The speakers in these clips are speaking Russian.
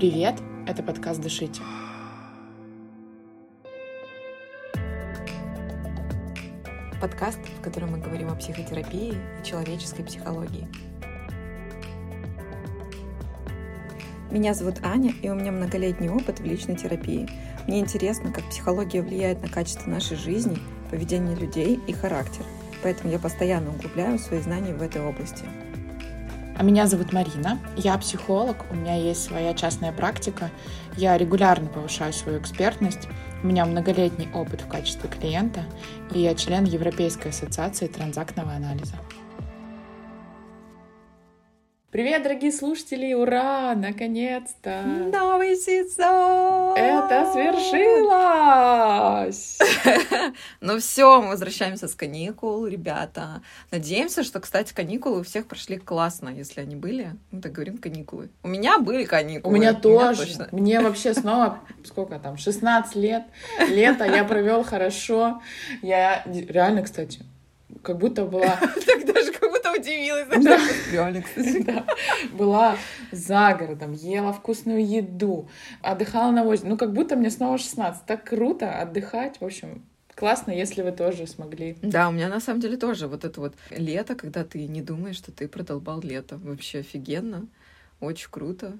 Привет, это подкаст «Дышите». Подкаст, в котором мы говорим о психотерапии и человеческой психологии. Меня зовут Аня, и у меня многолетний опыт в личной терапии. Мне интересно, как психология влияет на качество нашей жизни, поведение людей и характер. Поэтому я постоянно углубляю свои знания в этой области. А меня зовут Марина, я психолог, у меня есть своя частная практика, я регулярно повышаю свою экспертность, у меня многолетний опыт в качестве клиента, и я член Европейской ассоциации транзактного анализа. Привет, дорогие слушатели! Ура! Наконец-то! Новый сезон! Это свершилось! Ну все, мы возвращаемся с каникул, ребята. Надеемся, что, кстати, каникулы у всех прошли классно, если они были. Мы так говорим, каникулы. У меня были каникулы. У меня тоже. Мне вообще снова, сколько там, 16 лет. Лето я провел хорошо. Я реально, кстати, как будто была... Так даже будто удивилась. Реально, кстати. Да. Была за городом, ела вкусную еду, отдыхала на озере. Ну, как будто мне снова 16. Так круто отдыхать. В общем, классно, если вы тоже смогли. Да, у меня на самом деле тоже вот это вот лето, когда ты не думаешь, что ты продолбал лето. Вообще офигенно. Очень круто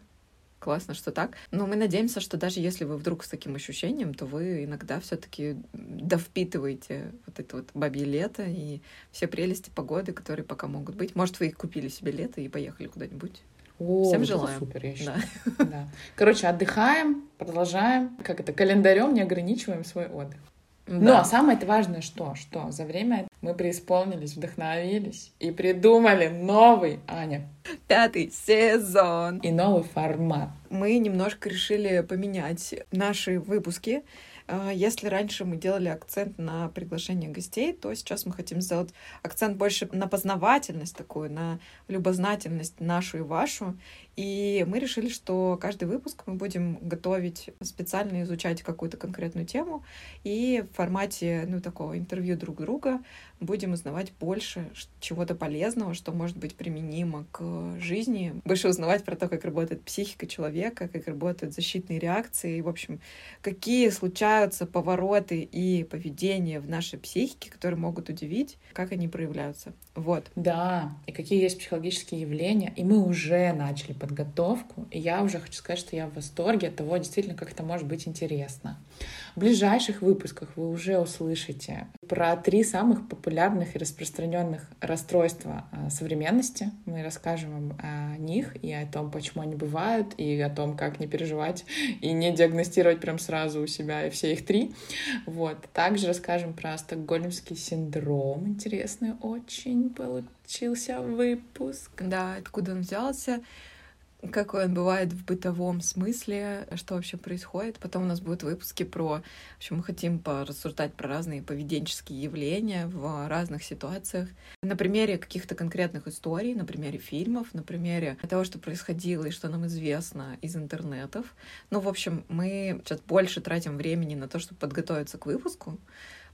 классно, что так. Но мы надеемся, что даже если вы вдруг с таким ощущением, то вы иногда все-таки довпитываете вот это вот бабье лето и все прелести погоды, которые пока могут быть. Может, вы их купили себе лето и поехали куда-нибудь. О, Всем желаем. Супер, я считаю. Да. да. Короче, отдыхаем, продолжаем, как это, календарем не ограничиваем свой отдых. Да. Но самое важное что? Что за время мы преисполнились, вдохновились и придумали новый, Аня, пятый сезон и новый формат. Мы немножко решили поменять наши выпуски. А, если раньше мы делали акцент на приглашение гостей, то сейчас мы хотим сделать акцент больше на познавательность такую, на любознательность нашу и вашу. И мы решили, что каждый выпуск мы будем готовить специально изучать какую-то конкретную тему и в формате ну, такого интервью друг друга будем узнавать больше чего-то полезного, что может быть применимо к жизни, больше узнавать про то, как работает психика человека, как работают защитные реакции, и, в общем, какие случаются повороты и поведения в нашей психике, которые могут удивить, как они проявляются. Вот. Да, и какие есть психологические явления. И мы уже начали подготовку, и я уже хочу сказать, что я в восторге от того, действительно, как это может быть интересно. В ближайших выпусках вы уже услышите про три самых популярных и распространенных расстройства а, современности. Мы расскажем вам о них и о том, почему они бывают, и о том, как не переживать и не диагностировать прям сразу у себя и все их три. Вот. Также расскажем про стокгольмский синдром. Интересный очень получился выпуск. Да, откуда он взялся какой он бывает в бытовом смысле, что вообще происходит. Потом у нас будут выпуски про... В общем, мы хотим порассуждать про разные поведенческие явления в разных ситуациях. На примере каких-то конкретных историй, на примере фильмов, на примере того, что происходило и что нам известно из интернетов. Ну, в общем, мы сейчас больше тратим времени на то, чтобы подготовиться к выпуску,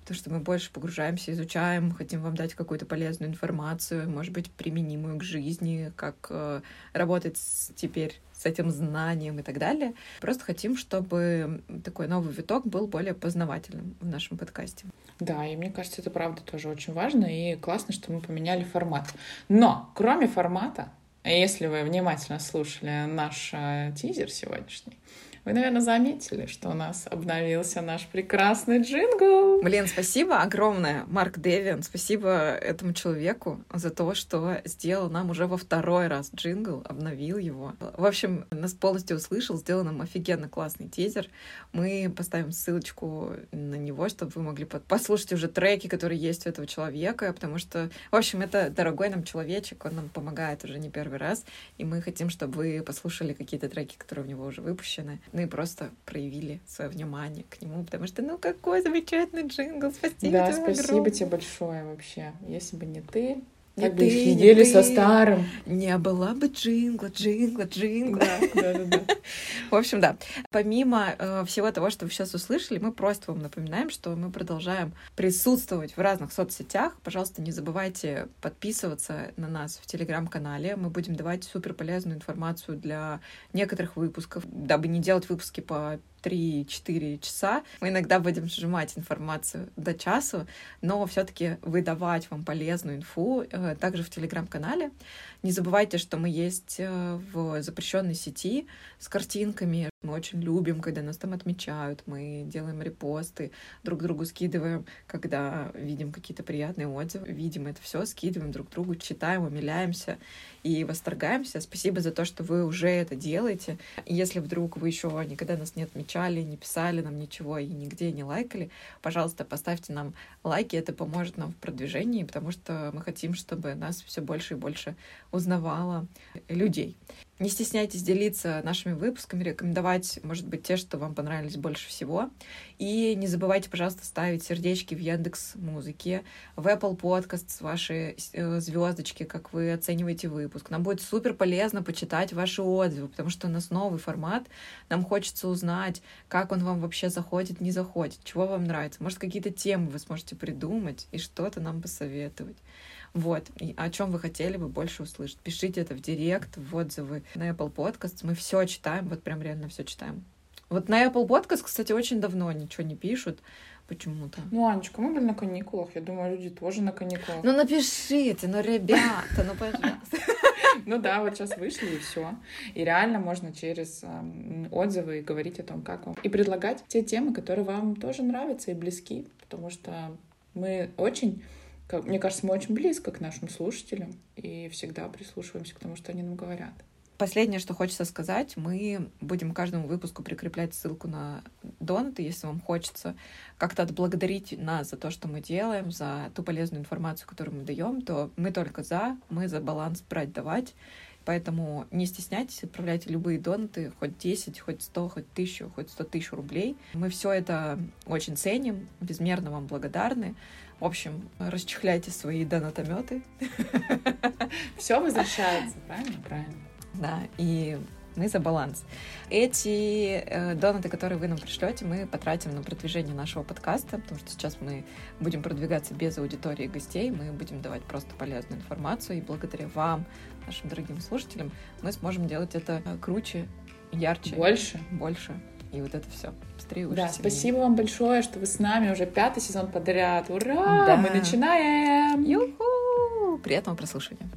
потому что мы больше погружаемся, изучаем, хотим вам дать какую-то полезную информацию, может быть, применимую к жизни, как э, работать с, теперь с этим знанием и так далее. Просто хотим, чтобы такой новый виток был более познавательным в нашем подкасте. Да, и мне кажется, это правда тоже очень важно, и классно, что мы поменяли формат. Но, кроме формата, если вы внимательно слушали наш э, тизер сегодняшний, вы, наверное, заметили, что у нас обновился наш прекрасный джингл. Блин, спасибо огромное, Марк Девиан. Спасибо этому человеку за то, что сделал нам уже во второй раз джингл, обновил его. В общем, нас полностью услышал, сделал нам офигенно классный тизер. Мы поставим ссылочку на него, чтобы вы могли послушать уже треки, которые есть у этого человека, потому что, в общем, это дорогой нам человечек, он нам помогает уже не первый раз, и мы хотим, чтобы вы послушали какие-то треки, которые у него уже выпущены ну и просто проявили свое внимание к нему, потому что, ну, какой замечательный джингл, спасибо да, тебе спасибо огромное. тебе большое вообще. Если бы не ты, Так бы их едели со старым. Не было бы джингла, джингла, джингла. Да, да, да. В общем, да. Помимо э, всего того, что вы сейчас услышали, мы просто вам напоминаем, что мы продолжаем присутствовать в разных соцсетях. Пожалуйста, не забывайте подписываться на нас в телеграм-канале. Мы будем давать супер полезную информацию для некоторых выпусков, дабы не делать выпуски по 3-4 часа. Мы иногда будем сжимать информацию до часу, но все-таки выдавать вам полезную инфу э, также в телеграм-канале. Не забывайте, что мы есть э, в запрещенной сети с картинками. Мы очень любим, когда нас там отмечают, мы делаем репосты, друг другу скидываем, когда видим какие-то приятные отзывы, видим это все, скидываем друг другу, читаем, умиляемся и восторгаемся. Спасибо за то, что вы уже это делаете. если вдруг вы еще никогда нас не отмечали, не писали нам ничего и нигде не лайкали, пожалуйста, поставьте нам лайки, это поможет нам в продвижении, потому что мы хотим, чтобы нас все больше и больше узнавало людей. Не стесняйтесь делиться нашими выпусками, рекомендовать, может быть, те, что вам понравились больше всего. И не забывайте, пожалуйста, ставить сердечки в Яндекс Музыке, в Apple Podcast ваши э, звездочки, как вы оцениваете выпуск. Нам будет супер полезно почитать ваши отзывы, потому что у нас новый формат. Нам хочется узнать, как он вам вообще заходит, не заходит, чего вам нравится. Может, какие-то темы вы сможете придумать и что-то нам посоветовать. Вот. И о чем вы хотели бы больше услышать? Пишите это в директ, в отзывы на Apple Podcasts. Мы все читаем, вот прям реально все читаем. Вот на Apple Podcast, кстати, очень давно ничего не пишут почему-то. Ну, Анечка, мы были на каникулах. Я думаю, люди тоже на каникулах. Ну, напишите, ну, ребята, ну, пожалуйста. Ну да, вот сейчас вышли и все. И реально можно через э, отзывы говорить о том, как вам. И предлагать те темы, которые вам тоже нравятся и близки. Потому что мы очень как, мне кажется, мы очень близко к нашим слушателям и всегда прислушиваемся к тому, что они нам говорят. Последнее, что хочется сказать, мы будем каждому выпуску прикреплять ссылку на донаты, если вам хочется как-то отблагодарить нас за то, что мы делаем, за ту полезную информацию, которую мы даем, то мы только за, мы за баланс брать, давать. Поэтому не стесняйтесь, отправляйте любые донаты, хоть 10, хоть 100, хоть 1000, хоть 100 тысяч рублей. Мы все это очень ценим, безмерно вам благодарны. В общем, расчехляйте свои донатометы. Все возвращается, правильно? Правильно. Да, и мы за баланс. Эти э, донаты, которые вы нам пришлете, мы потратим на продвижение нашего подкаста, потому что сейчас мы будем продвигаться без аудитории и гостей, мы будем давать просто полезную информацию, и благодаря вам, нашим дорогим слушателям, мы сможем делать это э, круче, ярче. Больше. Больше. И вот это все быстрее, Да, спасибо вам большое, что вы с нами уже пятый сезон подряд. Ура! Да. Мы начинаем! Юху! Приятного прослушивания.